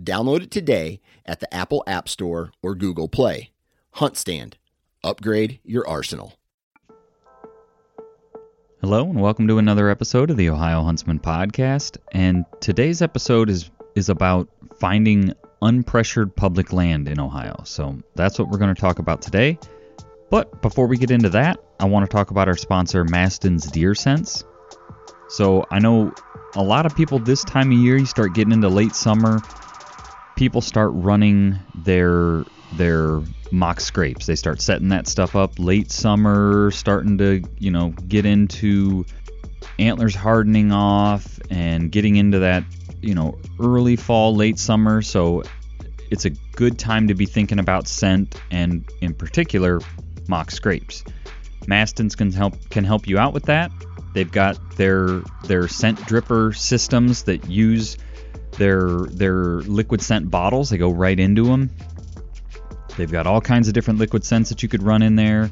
Download it today at the Apple App Store or Google Play. HuntStand. Upgrade your arsenal. Hello and welcome to another episode of the Ohio Huntsman podcast. And today's episode is is about finding unpressured public land in Ohio. So that's what we're going to talk about today. But before we get into that, I want to talk about our sponsor Mastin's Deer Scents. So I know a lot of people this time of year, you start getting into late summer, people start running their their mock scrapes. They start setting that stuff up late summer, starting to, you know, get into antlers hardening off and getting into that, you know, early fall, late summer. So it's a good time to be thinking about scent and in particular mock scrapes. Mastins can help can help you out with that. They've got their their scent dripper systems that use their their liquid scent bottles. They go right into them. They've got all kinds of different liquid scents that you could run in there,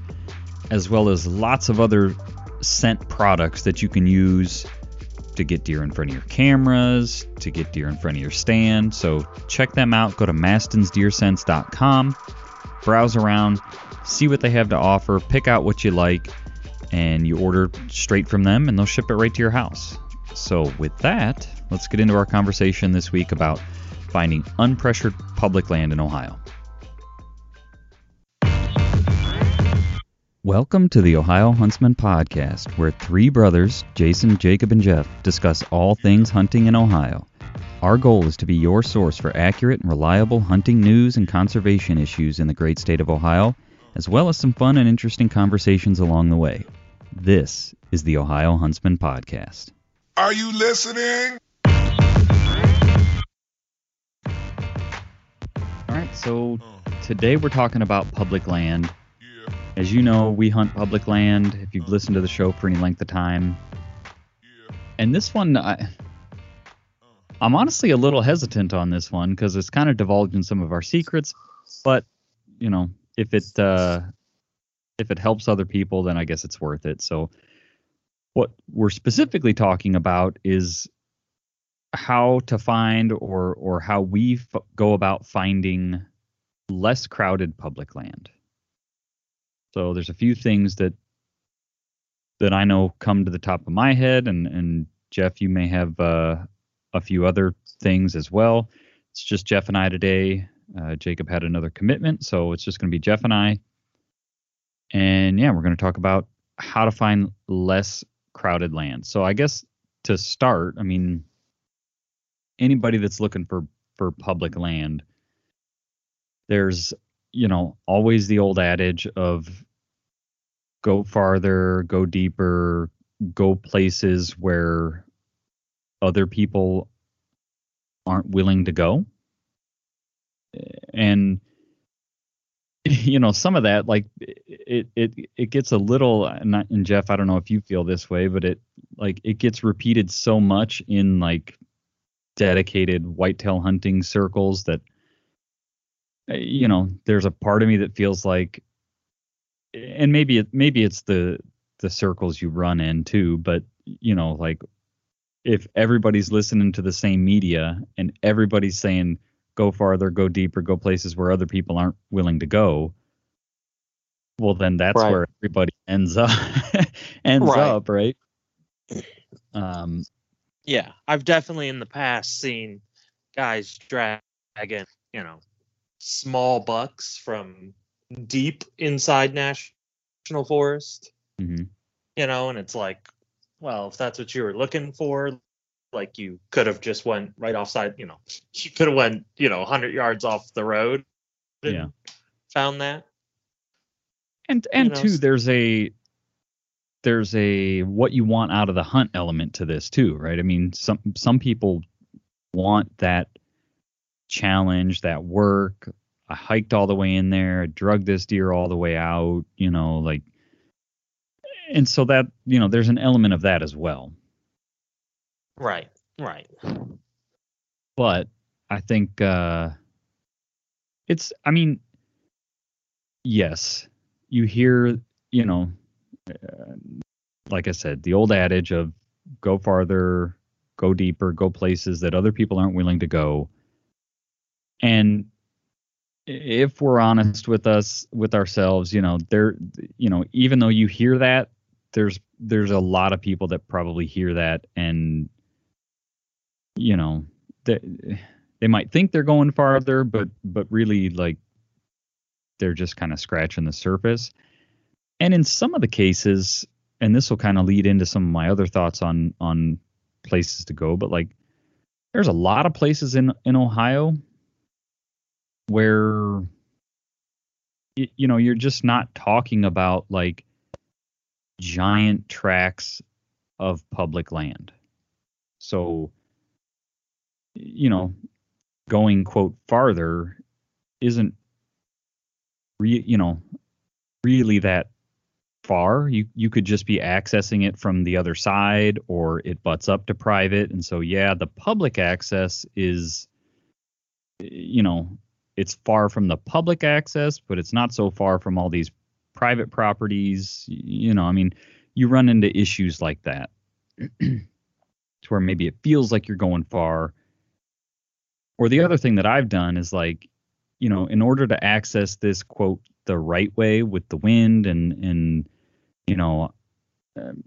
as well as lots of other scent products that you can use to get deer in front of your cameras, to get deer in front of your stand. So check them out. Go to mastinsdeerscents.com, browse around, see what they have to offer, pick out what you like, and you order straight from them, and they'll ship it right to your house. So, with that, let's get into our conversation this week about finding unpressured public land in Ohio. Welcome to the Ohio Huntsman Podcast, where three brothers, Jason, Jacob, and Jeff, discuss all things hunting in Ohio. Our goal is to be your source for accurate and reliable hunting news and conservation issues in the great state of Ohio, as well as some fun and interesting conversations along the way. This is the Ohio Huntsman Podcast. Are you listening? All right, so today we're talking about public land. As you know, we hunt public land if you've listened to the show for any length of time. And this one, I, I'm honestly a little hesitant on this one because it's kind of divulging some of our secrets. But you know, if it uh, if it helps other people, then I guess it's worth it. So, what we're specifically talking about is how to find or or how we f- go about finding less crowded public land. So there's a few things that that I know come to the top of my head, and and Jeff, you may have uh, a few other things as well. It's just Jeff and I today. Uh, Jacob had another commitment, so it's just going to be Jeff and I. And yeah, we're going to talk about how to find less crowded land. So I guess to start, I mean, anybody that's looking for for public land, there's you know always the old adage of go farther, go deeper, go places where other people aren't willing to go. And you know, some of that like it it it gets a little and Jeff, I don't know if you feel this way, but it like it gets repeated so much in like dedicated whitetail hunting circles that uh, you know, there's a part of me that feels like and maybe it maybe it's the the circles you run in too, but you know, like if everybody's listening to the same media and everybody's saying go farther, go deeper, go places where other people aren't willing to go, well then that's Right. where everybody ends up ends Right. up, right? Um Yeah, I've definitely in the past seen guys dragging, you know, small bucks from deep inside national forest, mhm. you know, and it's like, well, if that's what you were looking for, like you could have just went right offside, you know, you could have went, you know, 100 yards off the road and Yeah. found that. and and know, too s- there's a there's a what you want out of the hunt element to this too right i mean some some people want that challenge that work i hiked all the way in there I drug this deer all the way out you know like and so that you know there's an element of that as well Right, right. but I think uh, it's. I mean, yes, you hear, you know, like I said, the old adage of go farther, go deeper, go places that other people aren't willing to go. And if we're honest with us, with ourselves, you know, there, you know, even though you hear that, there's there's a lot of people that probably hear that and you know they, they might think they're going farther but but really like they're just kind of scratching the surface and in some of the cases and this will kind of lead into some of my other thoughts on on places to go but like there's a lot of places in in Ohio where you know you're just not talking about like giant tracts of public land. So you know, going quote farther isn't re- you know really that far. You you could just be accessing it from the other side or it butts up to private and so yeah, the public access is you know, it's far from the public access, but it's not so far from all these private properties, you know, I mean, you run into issues like that. to where maybe it feels like you're going far or the other thing that I've done is like, you know, in order to access this quote the right way with the wind and and you know, um,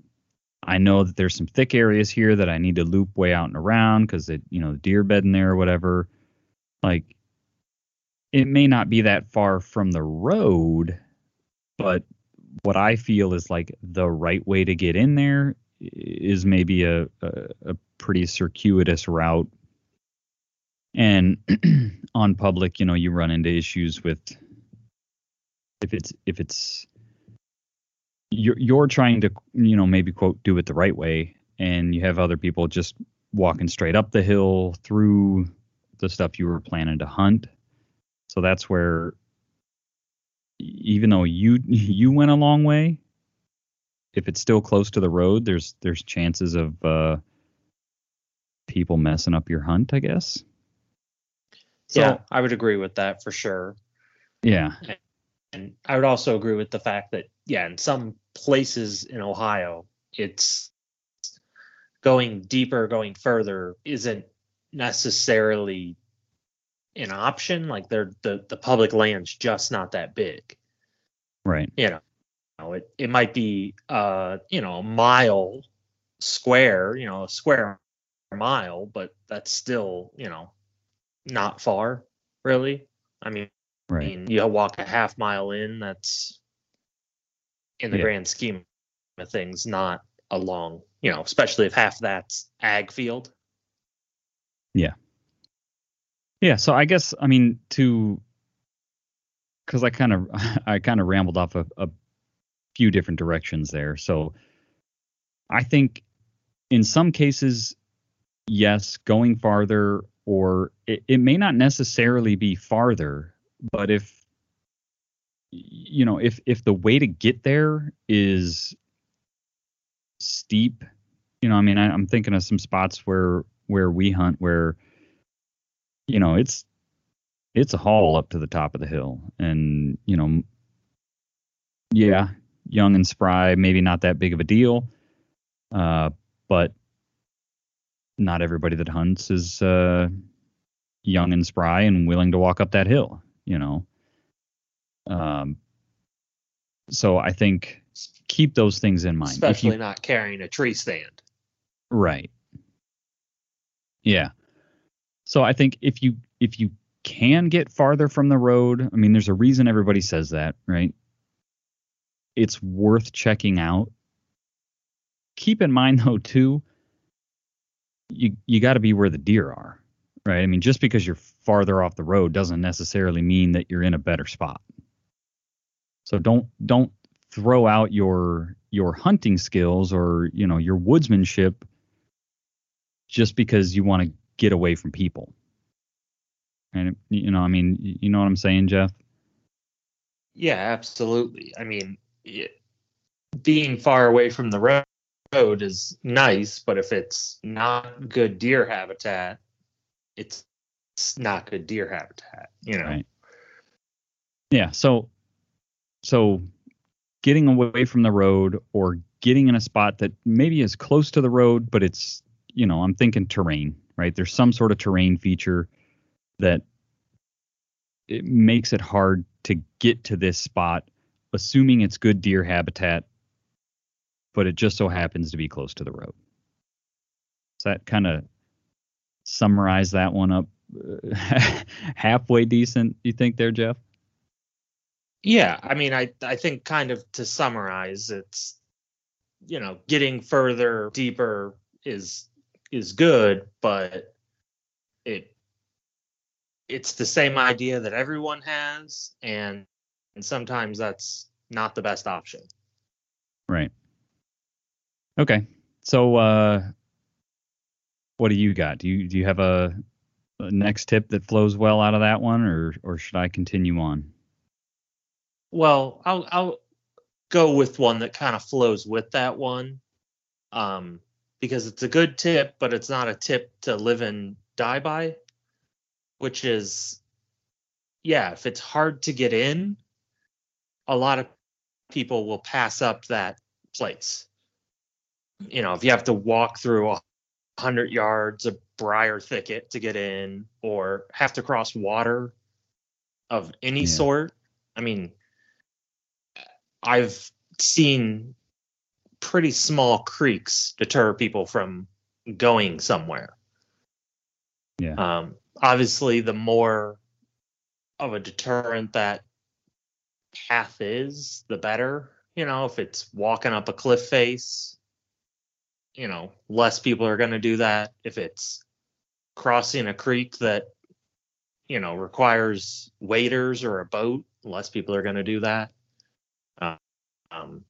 I know that there's some thick areas here that I need to loop way out and around because it, you know, the deer bed in there or whatever. Like, it may not be that far from the road, but what I feel is like the right way to get in there is maybe a a, a pretty circuitous route and on public you know you run into issues with if it's if it's you're you're trying to you know maybe quote do it the right way and you have other people just walking straight up the hill through the stuff you were planning to hunt. So that's where even though you you went a long way if it's still close to the road there's there's chances of uh people messing up your hunt i guess. So yeah, I would agree with that for sure. yeah. And I would also agree with the fact that, yeah, in some places in Ohio, it's going deeper, going further isn't necessarily an option. Like they're the, the public land's just not that big. right You know, You know, it, it might be uh, you know, a mile square, you know, a square mile, but that's still, you know, not far, really. I mean, I right mean, you walk a half mile in, that's in the Yeah. grand scheme of things, not a long, you know, especially if half that's ag field. Yeah, Yeah. so I guess I mean to because I kind of I kind of rambled off a, a few different directions there. So I think in some cases, yes, going farther, or it, it may not necessarily be farther, but if you know if if the way to get there is steep, you know, I mean, I, I'm thinking of some spots where where we hunt where you know it's it's a haul up to the top of the hill and you know yeah, young and spry, maybe not that big of a deal. Uh, but not everybody that hunts is uh, young and spry and willing to walk up that hill, you know. Um, so I think keep those things in mind. Especially you, not carrying a tree stand. right. Yeah. So I think if you if you can get farther from the road, I mean, there's a reason everybody says that, right? It's worth checking out. Keep in mind though too, you you got to be where the deer are, right? I mean, just because you're farther off the road doesn't necessarily mean that you're in a better spot. So don't don't throw out your your hunting skills or you know your woodsmanship just because you want to get away from people. And you know, I mean, you know what I'm saying, Jeff? Yeah, absolutely. I mean, it, being far away from the ro- road is nice, but if it's not good deer habitat, it's, it's not good deer habitat. You know. Right. Yeah. So, so getting away from the road or getting in a spot that maybe is close to the road, but it's, you know, I'm thinking terrain, right? There's some sort of terrain feature that it makes it hard to get to this spot, assuming it's good deer habitat, but it just so happens to be close to the road. Does that kind of summarize that one up uh, halfway decent, you think there, Jeff? Yeah, I mean, I I think kind of to summarize, it's you know, getting further deeper is is good, but it it's the same idea that everyone has, and and sometimes that's not the best option. Right. Okay. So uh what do you got? Do you do you have a, a next tip that flows well out of that one or or should I continue on? Well, I'll I'll go with one that kind of flows with that one, um, because it's a good tip, but it's not a tip to live and die by. Which is, yeah, if it's hard to get in, a lot of people will pass up that place. You know, if you have to walk through a hundred yards of briar thicket to get in, or have to cross water of any Yeah. sort. I mean, I've seen pretty small creeks deter people from going somewhere. Yeah. Um, obviously, the more of a deterrent that path is, the better. You know, if it's walking up a cliff face, you know, less people are going to do that. If it's crossing a creek that, you know, requires waders or a boat, less people are going to do that. Um,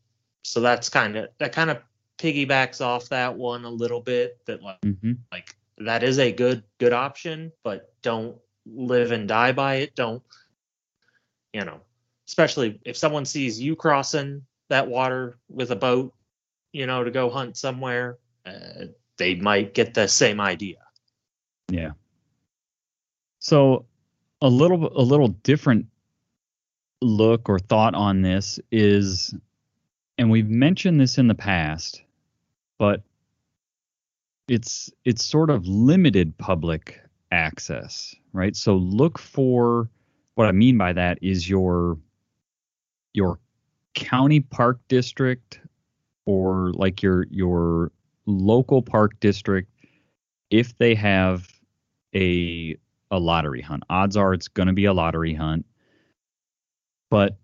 so that's kind of that kind of piggybacks off that one a little bit. That like Mm-hmm. like that is a good good option, but don't live and die by it. Don't you know? Especially if someone sees you crossing that water with a boat, you know, to go hunt somewhere, uh, they might get the same idea. Yeah. So a little a little different look or thought on this is and we've mentioned this in the past, but it's it's sort of limited public access, right? So look for what I mean by that is your your county park district or like your your local park district if they have a a lottery hunt. Odds are it's going to be a lottery hunt. But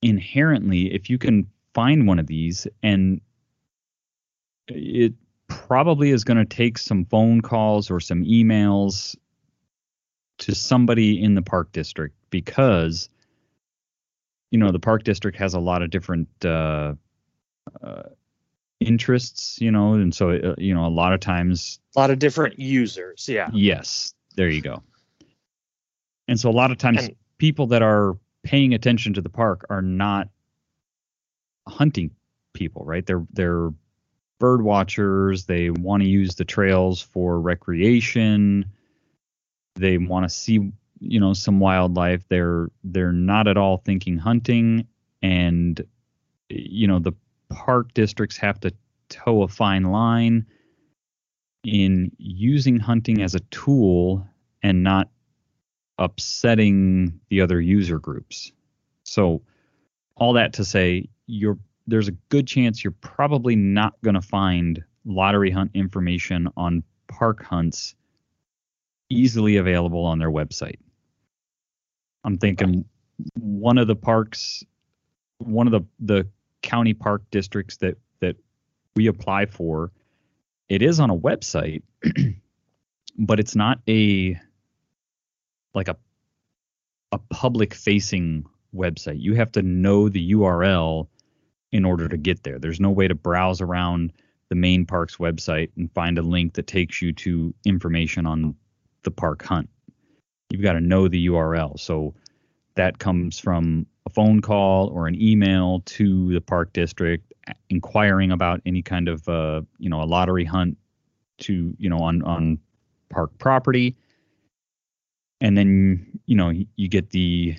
inherently if you can find one of these and it probably is going to take some phone calls or some emails to somebody in the park district because you know the park district has a lot of different uh, uh, interests you know and so uh, you know a lot of times A lot of different users, yeah. Yes, there you go. And so a lot of times And- people that are paying attention to the park are not hunting people, right? They're they're bird watchers, they want to use the trails for recreation. They want to see, you know, some wildlife. They're they're not at all thinking hunting and you know the park districts have to toe a fine line in using hunting as a tool and not upsetting the other user groups. So all that to say you're there's a good chance you're probably not going to find lottery hunt information on park hunts easily available on their website. I'm thinking one of the parks one of the the county park districts that that we apply for it is on a website but it's not a like a a public facing website. You have to know the url in order to get there. There's no way to browse around the main park's website and find a link that takes you to information on the park hunt. You've got to know the url so that comes from a phone call or an email to the park district inquiring about any kind of uh, you know a lottery hunt to you know on on park property. And then you know you get the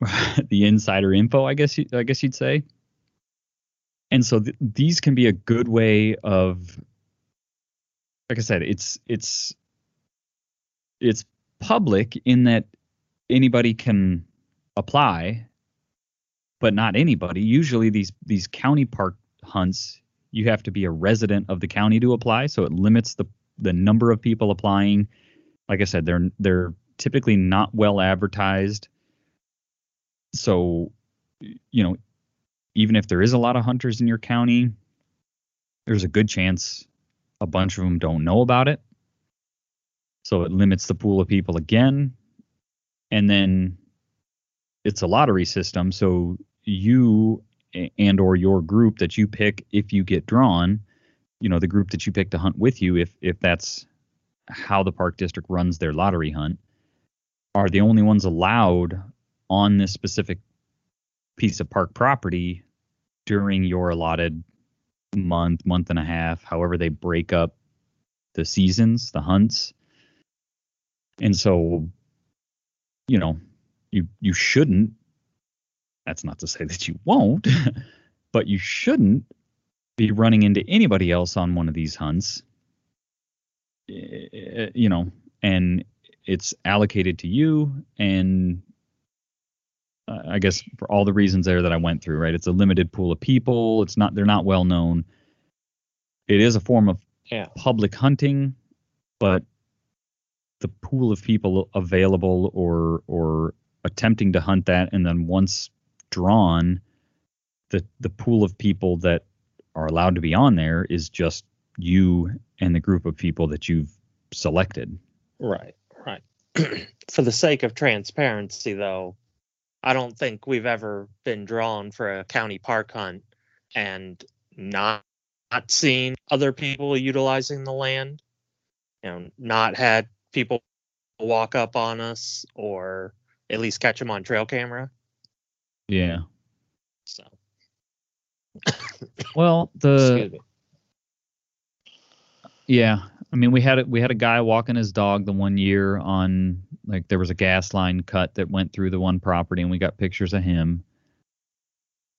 the insider info i guess you, i guess you'd say and so th- these can be a good way of like i said it's it's it's public in that anybody can apply but not anybody. Usually these these county park hunts, you have to be a resident of the county to apply, so it limits the the number of people applying. Like I said, they're they're typically not well advertised. So, you know, even if there is a lot of hunters in your county, there's a good chance a bunch of them don't know about it. So it limits the pool of people again. And then it's a lottery system, so you and or your group that you pick if you get drawn, you know, the group that you pick to hunt with you if if that's how the park district runs their lottery hunt are the only ones allowed on this specific piece of park property during your allotted month, month and a half, however they break up the seasons, the hunts. And so, you know, you you shouldn't that's not to say that you won't but you shouldn't be running into anybody else on one of these hunts eh, eh, you know and it's allocated to you and i guess for all the reasons there that i went through right it's a limited pool of people it's not they're not well known it is a form of Yeah. public hunting but the pool of people available or or attempting to hunt that and then once drawn the the pool of people that are allowed to be on there is just you and the group of people that you've selected Right, right. for the sake of transparency, though, I don't think we've ever been drawn for a county park hunt and not not seen other people utilizing the land. You know, not had people walk up on us or at least catch them on trail camera. yeah So, well the. Yeah, I mean, we had a, we had a guy walking his dog the one year on like there was a gas line cut that went through the one property, and we got pictures of him.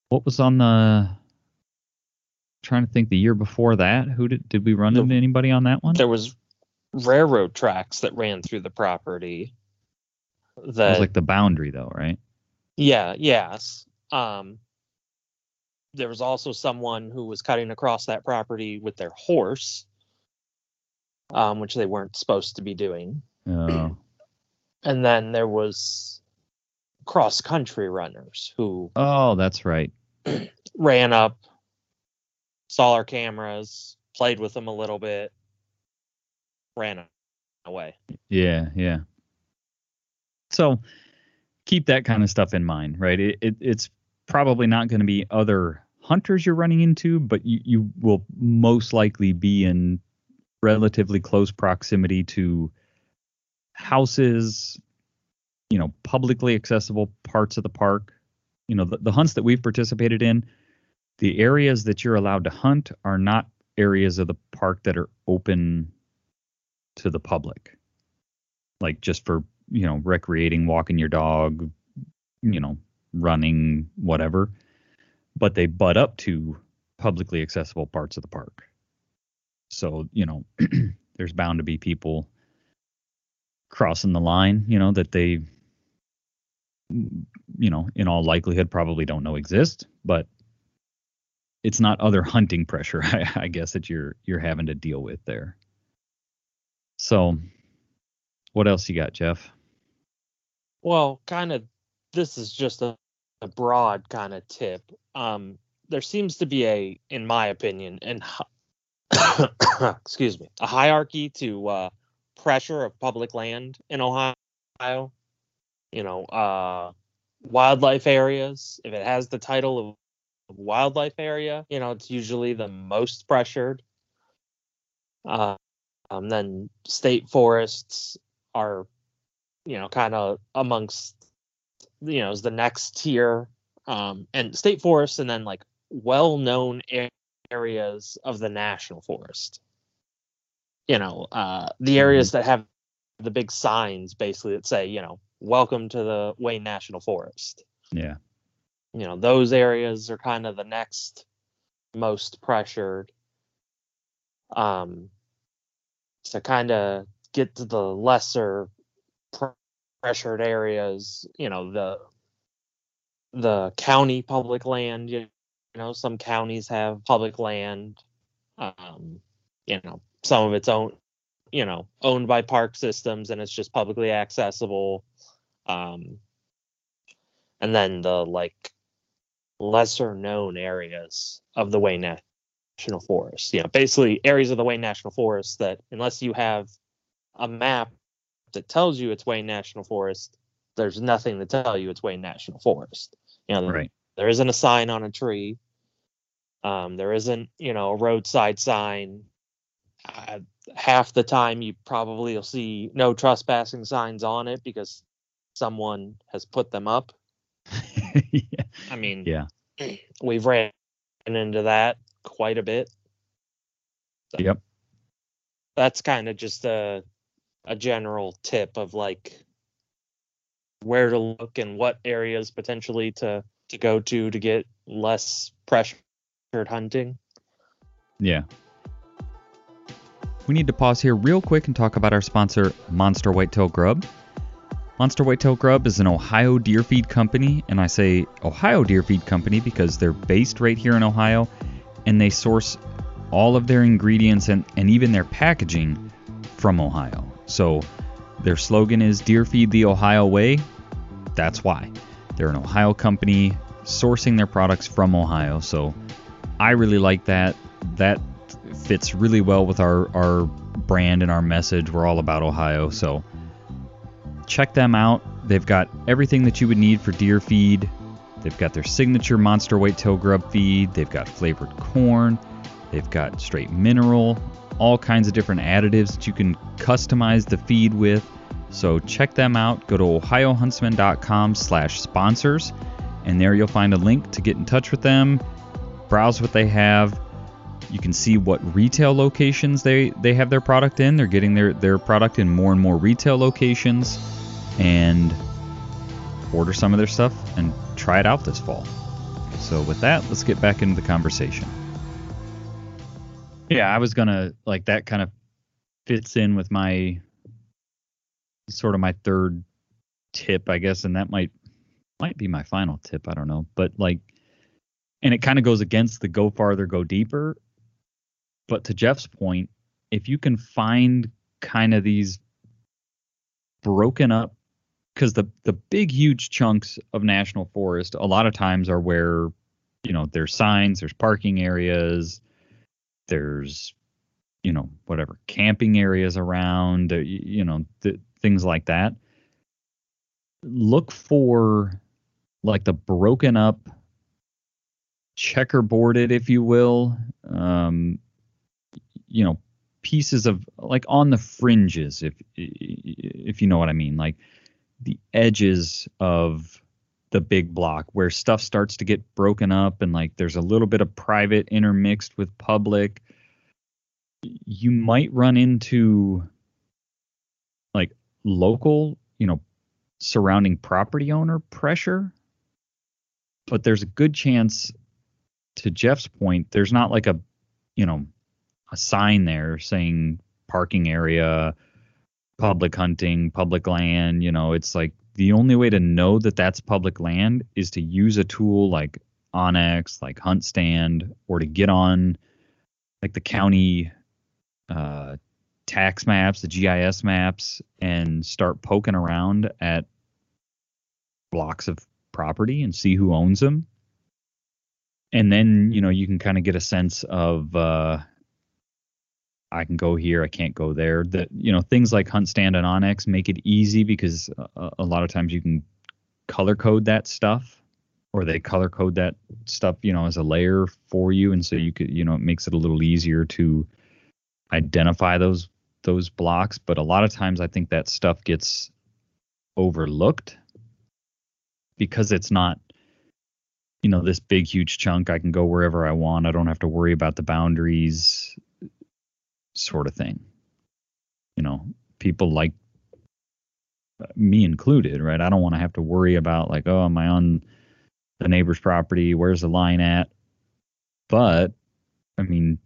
What was on the? Trying to think, the year before that, who did did we run The- into anybody on that one? there was railroad tracks that ran through the property. It That was like the boundary, though, right? Yeah, yes. Um, there was also someone who was cutting across that property with their horse, um, which they weren't supposed to be doing. Uh, And then there was cross country runners who oh, that's right. ran up, saw our cameras, played with them a little bit, ran away. Yeah, yeah. So keep that kind of stuff in mind, right? It, it it's probably not going to be other hunters you're running into, but you, you will most likely be in relatively close proximity to houses, you know, publicly accessible parts of the park. You know, the, the hunts that we've participated in, the areas that you're allowed to hunt are not areas of the park that are open to the public like just for you know recreating walking your dog you know running whatever but they butt up to publicly accessible parts of the park. So, you know, there's bound to be people crossing the line, you know, that they you know, in all likelihood probably don't know exist, but it's not other hunting pressure, I, I guess, that you're you're having to deal with there. So, what else you got, Jeff? Well, kind of, this is just a, a broad kind of tip. Um, there seems to be a, in my opinion, and excuse me, a hierarchy to uh, pressure of public land in Ohio. You know, uh, wildlife areas. If it has the title of wildlife area, you know, it's usually the most pressured. Uh, um, then state forests are, you know, kind of amongst, you know, is the next tier. Um, and state forests, and then like well-known areas of the national forest. You know, uh, the areas that have the big signs basically that say, you know, welcome to the Wayne National Forest. Yeah. You know, those areas are kind of the next most pressured. Um, to kind of get to the lesser pr- pressured areas, you know, the the county public land, you know, some counties have public land, um, you know, some of its own, you know, owned by park systems and it's just publicly accessible. Um, and then the like lesser known areas of the Wayne National Forest. You know, basically areas of the Wayne National Forest that unless you have a map that tells you it's Wayne National Forest, there's nothing to tell you it's Wayne National Forest. You know, Right. there isn't a sign on a tree. Um, there isn't, you know, a roadside sign. Uh, half the time, you probably will see no trespassing signs on it because someone has put them up. yeah. I mean, Yeah. we've ran into that quite a bit. So Yep. That's kind of just a a general tip of like where to look and what areas potentially to to go to to get less pressured hunting. Yeah. We need to pause here real quick and talk about our sponsor, Monster Whitetail Grub. Monster Whitetail Grub is an Ohio deer feed company, and I say Ohio deer feed company because they're based right here in Ohio and they source all of their ingredients and, and even their packaging from Ohio. So their slogan is Deer Feed the Ohio Way. That's why. They're an Ohio company sourcing their products from Ohio. So I really like that. That fits really well with our, our brand and our message. We're all about Ohio. So check them out. They've got everything that you would need for deer feed. They've got their signature monster whitetail grub feed. They've got flavored corn. They've got straight mineral, all kinds of different additives that you can customize the feed with. So check them out. Go to ohiohuntsman.com slash sponsors, and there you'll find a link to get in touch with them, browse what they have. You can see what retail locations they, they have their product in. They're getting their, their product in more and more retail locations, and order some of their stuff and try it out this fall. So with that, let's get back into the conversation. Yeah, I was gonna like that kind of fits in with my sort of my third tip, I guess, and that might might be my final tip. I don't know, but like, and it kind of goes against the go farther, go deeper. But to Jeff's point, if you can find kind of these broken up, because the the big huge chunks of national forest a lot of times are where you know there's signs, there's parking areas, there's you know whatever camping areas around, you know th- things like that. Look for like the broken up checkerboarded if you will um you know pieces of like on the fringes if if you know what i mean. Like the edges of the big block where stuff starts to get broken up and like there's a little bit of private intermixed with public. You might run into like local you know surrounding property owner pressure but there's a good chance to Jeff's point, there's not like a, you know, a sign there saying parking area, public hunting, public land. You know, it's like the only way to know that that's public land is to use a tool like onX, like HuntStand, or to get on like the county uh, tax maps, the GIS maps, and start poking around at blocks of property and see who owns them. And then, you know, you can kind of get a sense of uh, I can go here, I can't go there. That you know, things like HuntStand and onX make it easy because uh, a, a lot of times you can color code that stuff or they color code that stuff, you know, as a layer for you. And so you could, you know, it makes it a little easier to identify those those blocks, but a lot of times I think that stuff gets overlooked because it's not you know this big huge chunk. I can go wherever i want. I don't have to worry about the boundaries sort of thing. You know people like me included right? I don't want to have to worry about like oh am i on the neighbor's property? Where's the line at? But i mean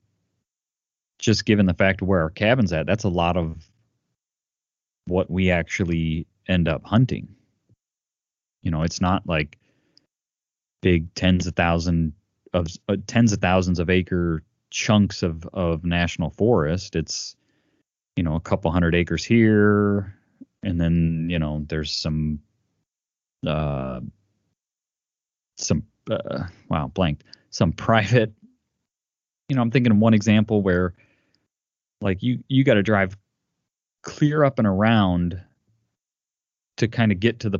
just given the fact of where our cabin's at that's a lot of what we actually end up hunting. You know it's not like big tens of thousands of uh, tens of thousands of acre chunks of of national forest. It's you know a couple hundred acres here, and then you know there's some uh some uh, wow blanked some private. You know I'm thinking of one example where like you you got to drive clear up and around to kind of get to the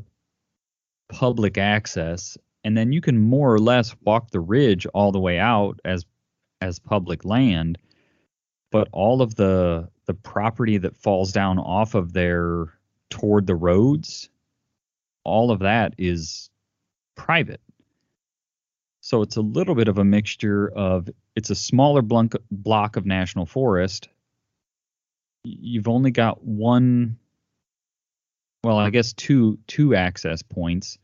public access and then you can more or less walk the ridge all the way out as as public land but all of the the property that falls down off of there toward the roads all of that is private. So it's a little bit of a mixture of it's a smaller block block of national forest. You've only got one well i guess two two access points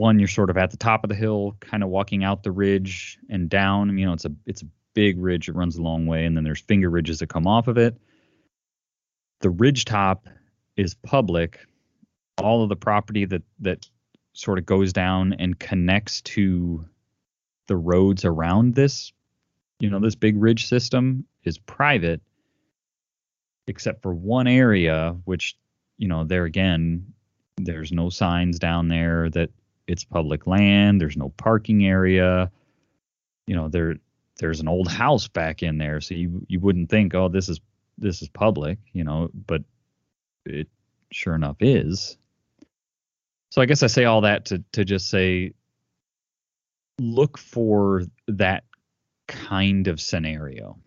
one you're sort of at the top of the hill kind of walking out the ridge and down. You know it's a it's a big ridge that runs a long way and then there's finger ridges that come off of it. The ridge top is public. All of the property that that sort of goes down and connects to the roads around this you know this big ridge system is private except for one area which you know there again there's no signs down there that it's public land. There's no parking area. You know, there there's an old house back in there, so you you wouldn't think, oh, this is this is public, you know, but it sure enough is. So I guess I say all that to to just say look for that kind of scenario,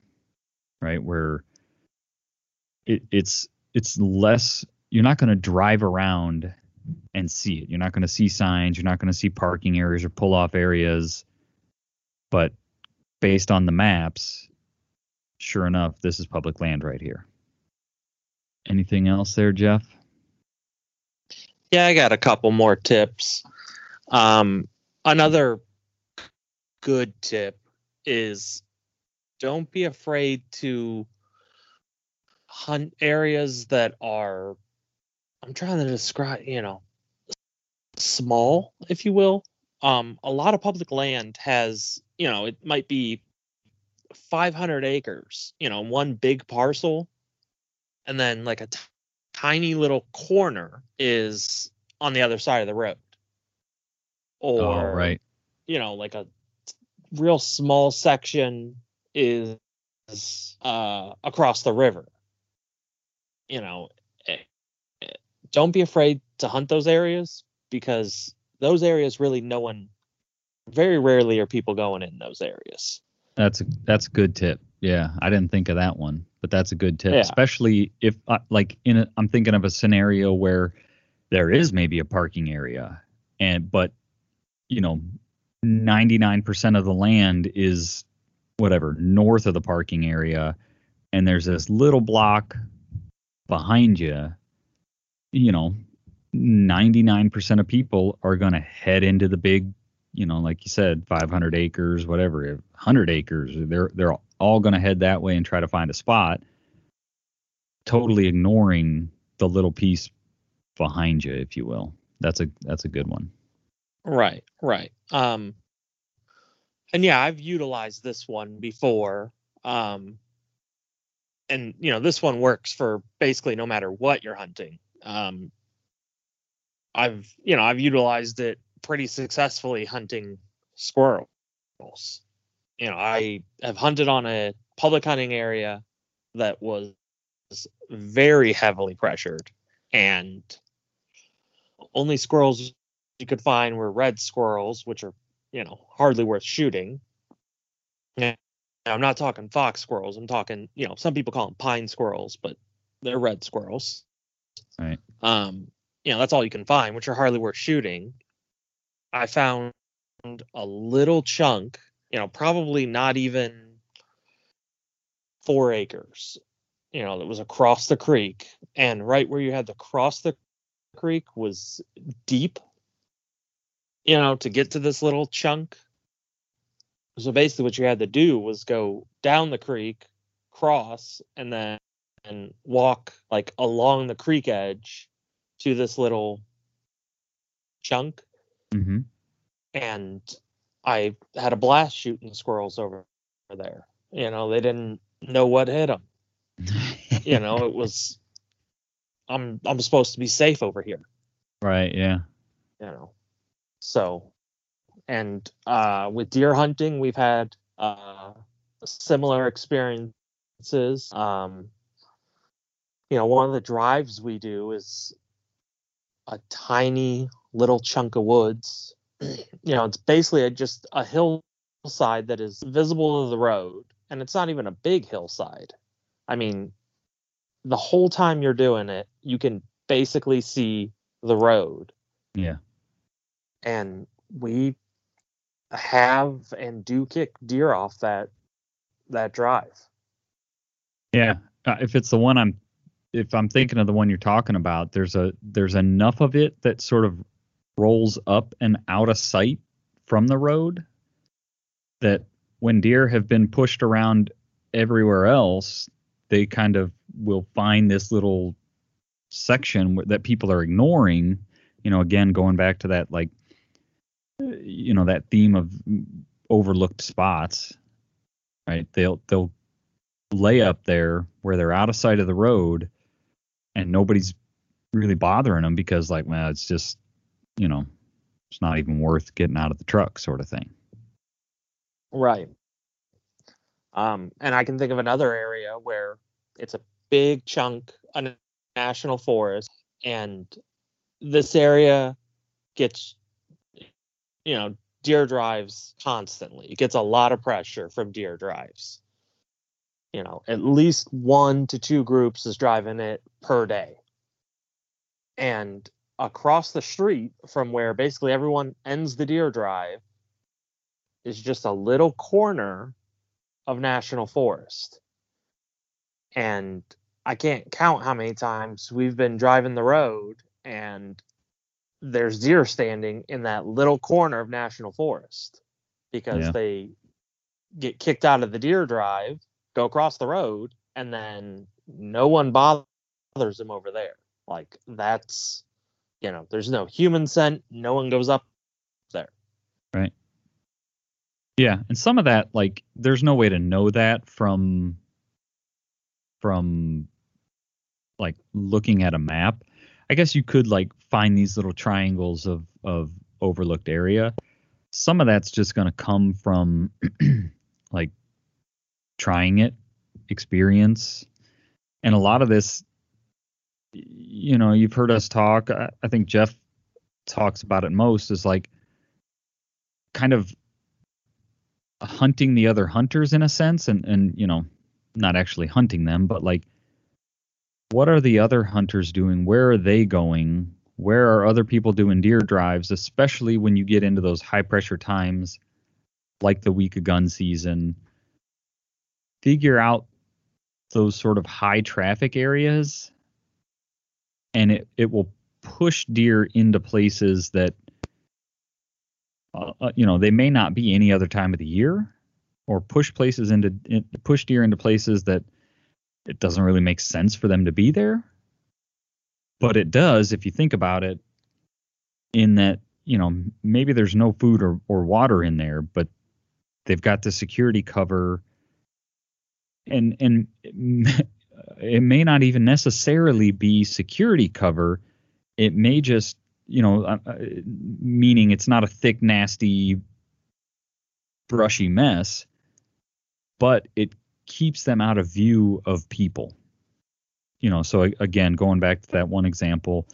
right? Where it, it's it's less you're not going to drive around and see it. You're not going to see signs, you're not going to see parking areas or pull off areas. But based on the maps, sure enough, this is public land right here. Anything else there, Jeff? Yeah, I got a couple more tips. Um, another good tip is don't be afraid to hunt areas that are I'm trying to describe, you know, small, if you will. Um, a lot of public land has, you know, it might be 500 acres, you know, one big parcel, and then like a t- tiny little corner is on the other side of the road. Or, oh, right. you know, like a real small section is uh, across the river. You know, don't be afraid to hunt those areas because those areas really no one very rarely are people going in those areas. That's a that's a good tip. Yeah, I didn't think of that one, but that's a good tip, Yeah. especially if uh, like in a, I'm thinking of a scenario where there is maybe a parking area and but you know 99% of the land is whatever north of the parking area and there's this little block behind you you know 99% of people are going to head into the big you know, like you said, 500 acres, whatever, 100 acres, they're they're all going to head that way and try to find a spot, totally ignoring the little piece behind you, if you will. That's a that's a good one. Right, right. Um, and yeah, I've utilized this one before. Um, and you know, this one works for basically no matter what you're hunting. Um, I've you know I've utilized it pretty successfully hunting squirrels. You know, I have hunted on a public hunting area that was very heavily pressured, and only squirrels you could find were red squirrels, which are you know hardly worth shooting. I'm not talking fox squirrels. I'm talking you know some people call them pine squirrels, but they're red squirrels. Right. Um, you know that's all you can find, which are hardly worth shooting. I found a little chunk, you know, probably not even four acres, you know, that was across the creek. And right where you had to cross the creek was deep, you know, to get to this little chunk. So basically, what you had to do was go down the creek, cross, and then and walk like along the creek edge to this little chunk Mm-hmm. and I had a blast shooting squirrels over there. You know, they didn't know what hit them. You know, it was I'm I'm supposed to be safe over here. right. Yeah. You know, so and uh, with deer hunting, we've had uh, similar experiences. Um, you know, one of the drives we do is a tiny little chunk of woods. You know, it's basically a, just a hillside that is visible to the road, and it's not even a big hillside. I mean, the whole time you're doing it, you can basically see the road Yeah. and we have and do kick deer off that that drive. Yeah. Uh, if it's the one I'm, if I'm thinking of the one you're talking about, there's a there's enough of it that sort of rolls up and out of sight from the road that when deer have been pushed around everywhere else, they kind of will find this little section that people are ignoring. You know, again, going back to that like, you know, that theme of overlooked spots, right? They'll they'll lay up there where they're out of sight of the road, and nobody's really bothering them because like, well, it's just, you know, it's not even worth getting out of the truck, sort of thing. Right. Um, and I can think of another area where it's a big chunk, a national forest, and this area gets, you know, deer drives constantly. It gets a lot of pressure from deer drives. You know, at least one to two groups is driving it per day. And across the street from where basically everyone ends the deer drive is just a little corner of national forest. And I can't count how many times we've been driving the road and there's deer standing in that little corner of national forest because Yeah. they get kicked out of the deer drive, go across the road, and then no one bothers them over there. Like that's you know, there's no human scent, no one goes up there. Right. Yeah, and some of that, like, there's no way to know that from from like looking at a map. I guess you could like find these little triangles of of overlooked area. Some of that's just going to come from like trying it, experience, and a lot of this, you know, you've heard us talk. I, think Jeff talks about it most is like kind of hunting the other hunters in a sense and and you know not actually hunting them but like what are the other hunters doing? Where are they going? Where are other people doing deer drives especially when you get into those high pressure times like the week of gun season figure out those sort of high traffic areas and it, it will push deer into places that uh, uh, you know, they may not be any other time of the year, or push places into in, push deer into places that it doesn't really make sense for them to be there. But it does if you think about it, in that you know maybe there's no food or, or water in there, but they've got the security cover, and and it may not even necessarily be security cover. It may just you know, uh, uh, meaning it's not a thick, nasty, brushy mess, but it keeps them out of view of people. You know, so again, going back to that one example,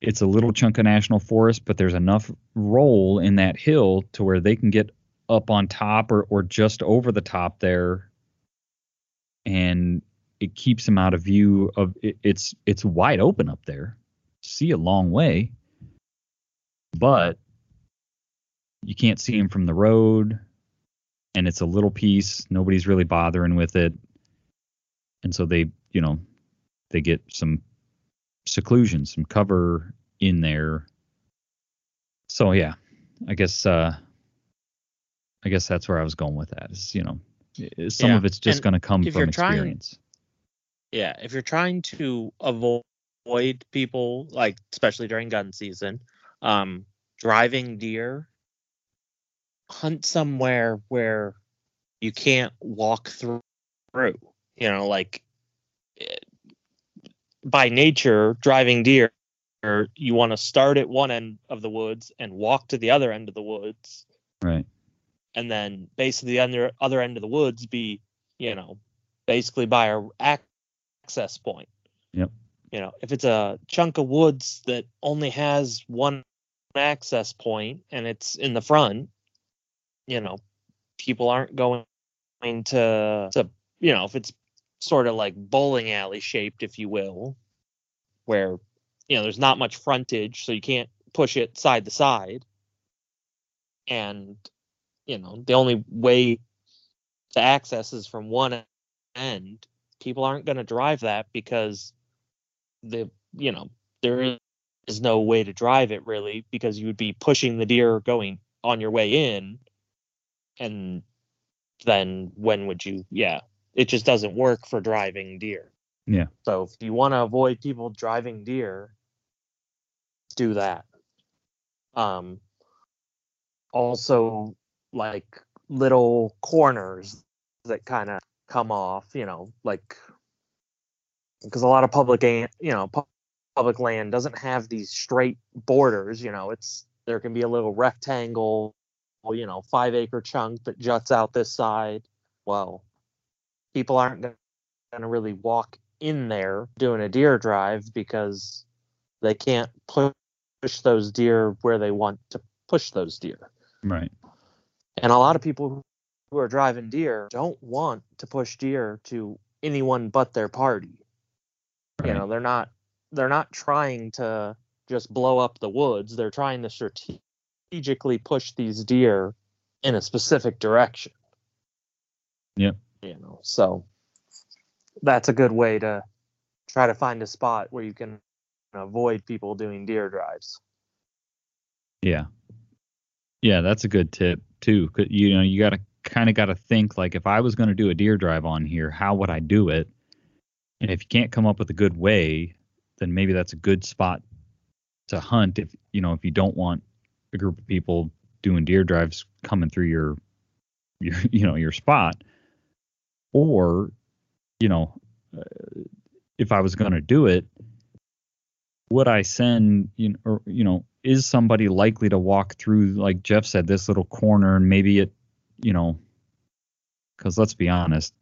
it's a little chunk of national forest, but there's enough roll in that hill to where they can get up on top or, or just over the top there and it keeps him out of view of it, it's it's wide open up there see a long way, but you can't see him from the road, and it's a little piece. Nobody's really bothering with it, and so they, you know, they get some seclusion, some cover in there. So yeah, I guess uh, I guess that's where I was going with that. Is you know, some yeah. of it's just going to come from experience. Trying, yeah, if you're trying to avoid people like especially during gun season um driving deer hunt somewhere where you can't walk through you know like eh, by nature driving deer you want to start at one end of the woods and walk to the other end of the woods right and then basically the other other end of the woods be you know basically by our access point. Yep. You know, if it's a chunk of woods that only has one access point and it's in the front, you know, people aren't going to to you know, if it's sort of like bowling alley shaped, if you will, where you know there's not much frontage, so you can't push it side to side, and you know the only way to access is from one end. People aren't going to drive that because the you know there is no way to drive it really because you would be pushing the deer going on your way in. And then when would you yeah it just doesn't work for driving deer. Yeah. So if you want to avoid people driving deer do that. Um also like little corners that kind of come off you know like because a lot of public you know public land doesn't have these straight borders you know it's there can be a little rectangle you know five acre chunk that juts out this side. Well people aren't going to really walk in there doing a deer drive because they can't push those deer where they want to push those deer. Right and a lot of people who are driving deer don't want to push deer to anyone but their party Right. You know, they're not they're not trying to just blow up the woods. They're trying to strategically push these deer in a specific direction. Yep. You know, so that's a good way to try to find a spot where you can avoid people doing deer drives. Yeah. Yeah, that's a good tip too. You know, you got to kind of got to think like if I was going to do a deer drive on here, how would I do it? And if you can't come up with a good way, then maybe that's a good spot to hunt. If you know, if you don't want a group of people doing deer drives coming through your, your you know, your spot, or, you know, uh, if I was going to do it, would I send you know, or you know, is somebody likely to walk through, like Jeff said, this little corner, and maybe it, you know, because let's be honest,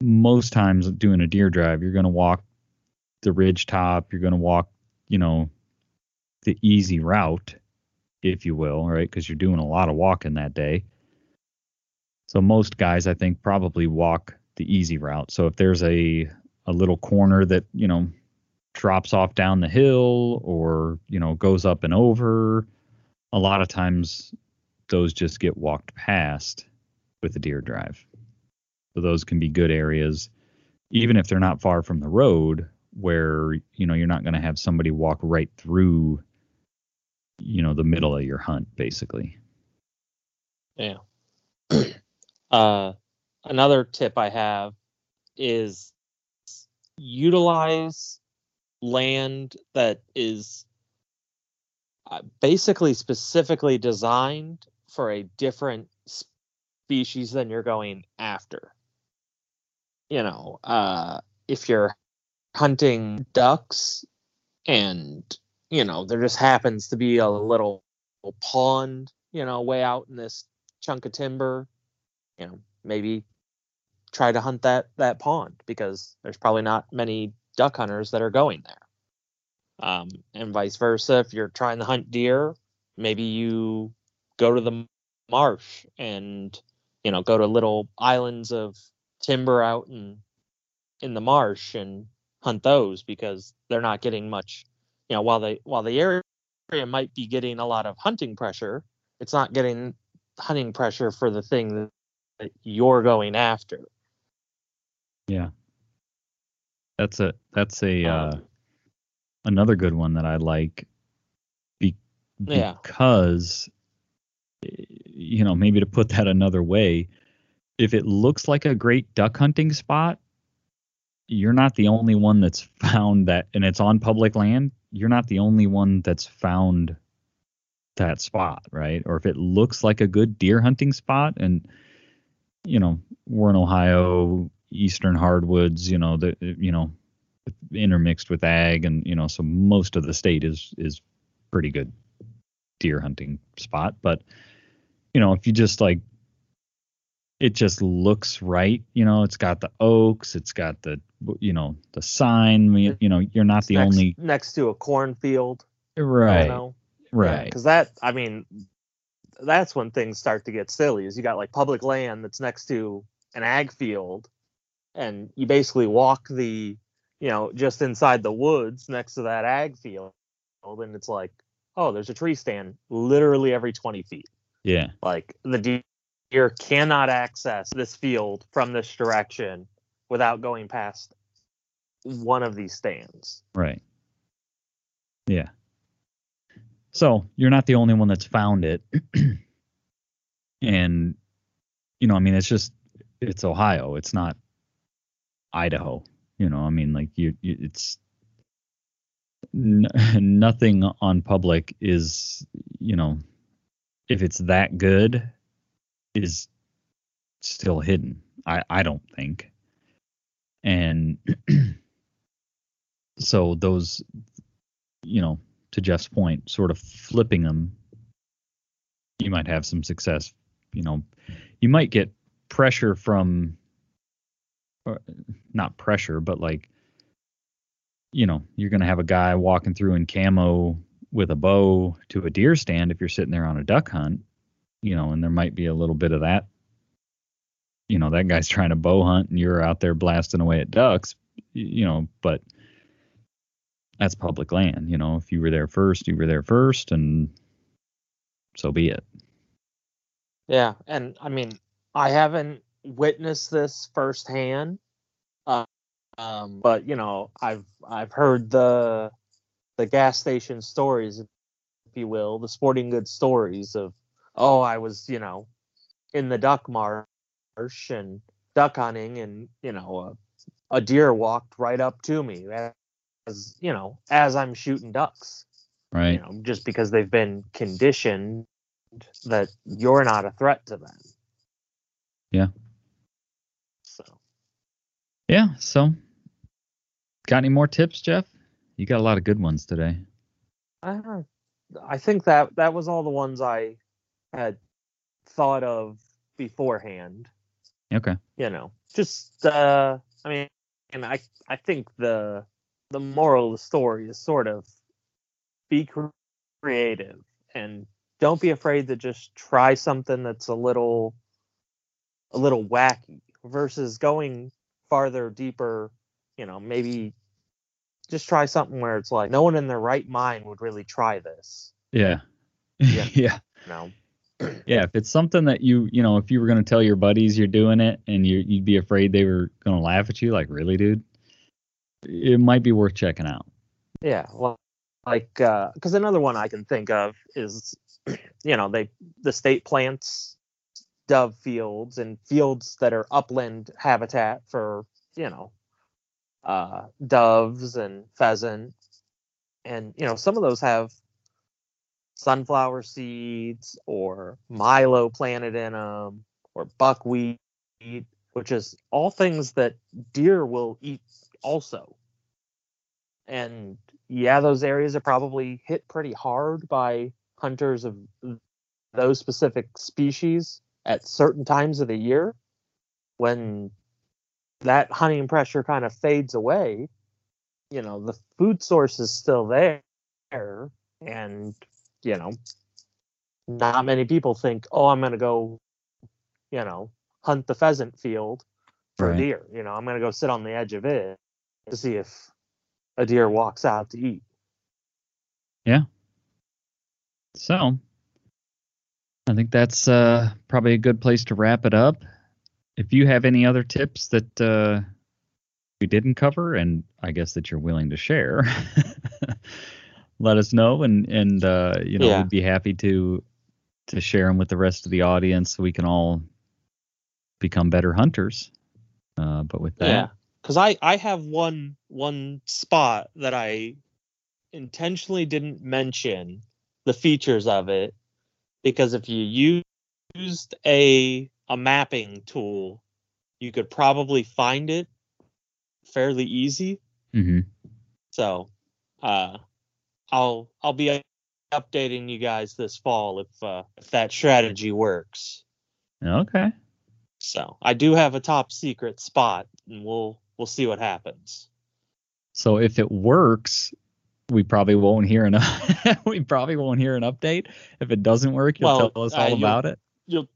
most times doing a deer drive, you're going to walk the ridge top, you're going to walk, you know, the easy route, if you will, right? Because you're doing a lot of walking that day. So most guys, I think, probably walk the easy route. So if there's a a little corner that you know drops off down the hill or you know goes up and over, a lot of times those just get walked past with a deer drive. So those can be good areas, even if they're not far from the road, where you know you're not going to have somebody walk right through you know the middle of your hunt basically. Yeah. uh, another tip I have is utilize land that is uh, basically specifically designed for a different species than you're going after. You know, uh, if you're hunting ducks and, you know, there just happens to be a little pond, you know, way out in this chunk of timber, you know, maybe try to hunt that that pond because there's probably not many duck hunters that are going there. Um, and vice versa, if you're trying to hunt deer, maybe you go to the marsh and you know go to little islands of timber out in in the marsh and hunt those because they're not getting much you know while they while the area might be getting a lot of hunting pressure it's not getting hunting pressure for the thing that you're going after Yeah. That's a that's a uh, Um, another good one that I like be, Yeah. because you know maybe to put that another way if it looks like a great duck hunting spot you're not the only one that's found that and it's on public land you're not the only one that's found that spot right or if it looks like a good deer hunting spot and you know we're in ohio eastern hardwoods you know the you know intermixed with ag and you know so most of the state is is pretty good deer hunting spot. But you know if you just like it just looks right you know it's got the oaks it's got the you know the sign you, know you're not the next, only next to a cornfield right. you know? right. because that i mean that's when things start to get silly is you got like public land that's next to an ag field and you basically walk the you know just inside the woods next to that ag field and it's like oh there's a tree stand literally every 20 feet yeah like the deer cannot access this field from this direction without going past one of these stands Right. Yeah. So you're not the only one that's found it. and, you know, I mean, it's just, it's Ohio. It's not Idaho. You know, I mean, like, you, you it's, n- nothing on public is, you know, if it's that good, is still hidden. I, I don't think. And so those you know to jeff's point sort of flipping them you might have some success you know you might get pressure from or not pressure but like you know you're going to have a guy walking through in camo with a bow to a deer stand if you're sitting there on a duck hunt you know and there might be a little bit of that you know that guy's trying to bow hunt and you're out there blasting away at ducks you know but that's public land. You know, if you were there first, you were there first, and so be it. Yeah, and I mean, I haven't witnessed this firsthand, uh, um, but you know, I've I've heard the the gas station stories, if you will, the sporting goods stories of, oh, I was you know in the duck marsh and duck hunting, and you know, a, a deer walked right up to me as you know as I'm shooting ducks Right. you know, just because they've been conditioned that you're not a threat to them. Yeah. Yeah. So, got any more tips, Jeff? You got a lot of good ones today. I don't. I think that that was all the ones I had thought of beforehand. Okay. You know, just uh, I mean, and I I think the the moral of the story is sort of be creative and don't be afraid to just try something that's a little a little wacky versus going farther deeper you know maybe just try something where it's like no one in their right mind would really try this Yeah. Yeah. yeah. know Yeah. If it's something that you, you know, if you were going to tell your buddies you're doing it and you, you'd be afraid they were going to laugh at you, like, really, dude? It might be worth checking out. yeah well like uh, because another one I can think of is you know they the state plants dove fields and fields that are upland habitat for you know uh, doves and pheasant. And you know some of those have sunflower seeds or milo planted in them or buckwheat which is all things that deer will eat also. And yeah those areas are probably hit pretty hard by hunters of those specific species at certain times of the year when that hunting pressure kind of fades away you know the food source is still there and you know not many people think oh i'm going to go you know hunt the pheasant field for Right. deer you know i'm going to go sit on the edge of it to see if a deer walks out to eat Yeah. So, I think that's uh, probably a good place to wrap it up. If you have any other tips that uh, we didn't cover, and I guess that you're willing to share, let us know, and and uh, you know Yeah. we'd be happy to to share them with the rest of the audience, so we can all become better hunters. Uh, but with that, Yeah, because I I have one one spot that I intentionally didn't mention the features of it because if you used a a mapping tool, you could probably find it fairly easy. hmm So, uh, I'll I'll be updating you guys this fall if uh, if that strategy works. okay, So I do have a top secret spot, and we'll we'll see what happens. So if it works, we probably won't hear an we probably won't hear an update. If it doesn't work, you'll Well, tell us uh, all you'll- about it. You'll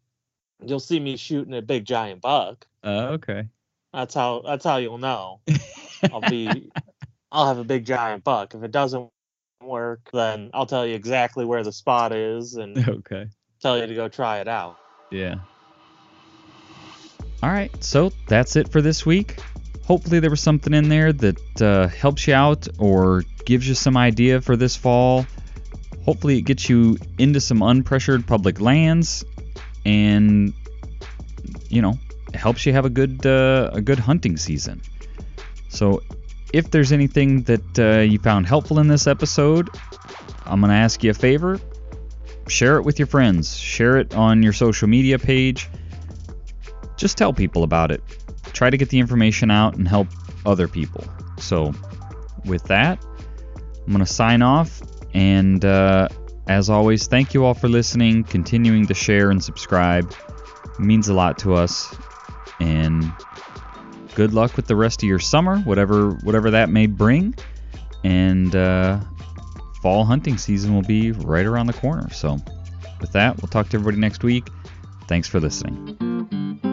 you'll see me shooting a big giant buck. Uh, okay. That's how that's how you'll know. I'll be I'll have a big giant buck. If it doesn't work, then I'll tell you exactly where the spot is and okay. tell you to go try it out. Yeah. All right. So that's it for this week. Hopefully there was something in there that uh, helps you out or gives you some idea for this fall. Hopefully it gets you into some unpressured public lands and you know helps you have a good uh, a good hunting season. So if there's anything that uh, you found helpful in this episode, I'm gonna ask you a favor share it with your friends, share it on your social media page. Just tell people about it. Try to get the information out and help other people. So, with that, I'm going to sign off. And uh, as always, thank you all for listening, continuing to share and subscribe. It means a lot to us. And good luck with the rest of your summer, whatever whatever that may bring. And uh, fall hunting season will be right around the corner. So, with that, we'll talk to everybody next week. Thanks for listening.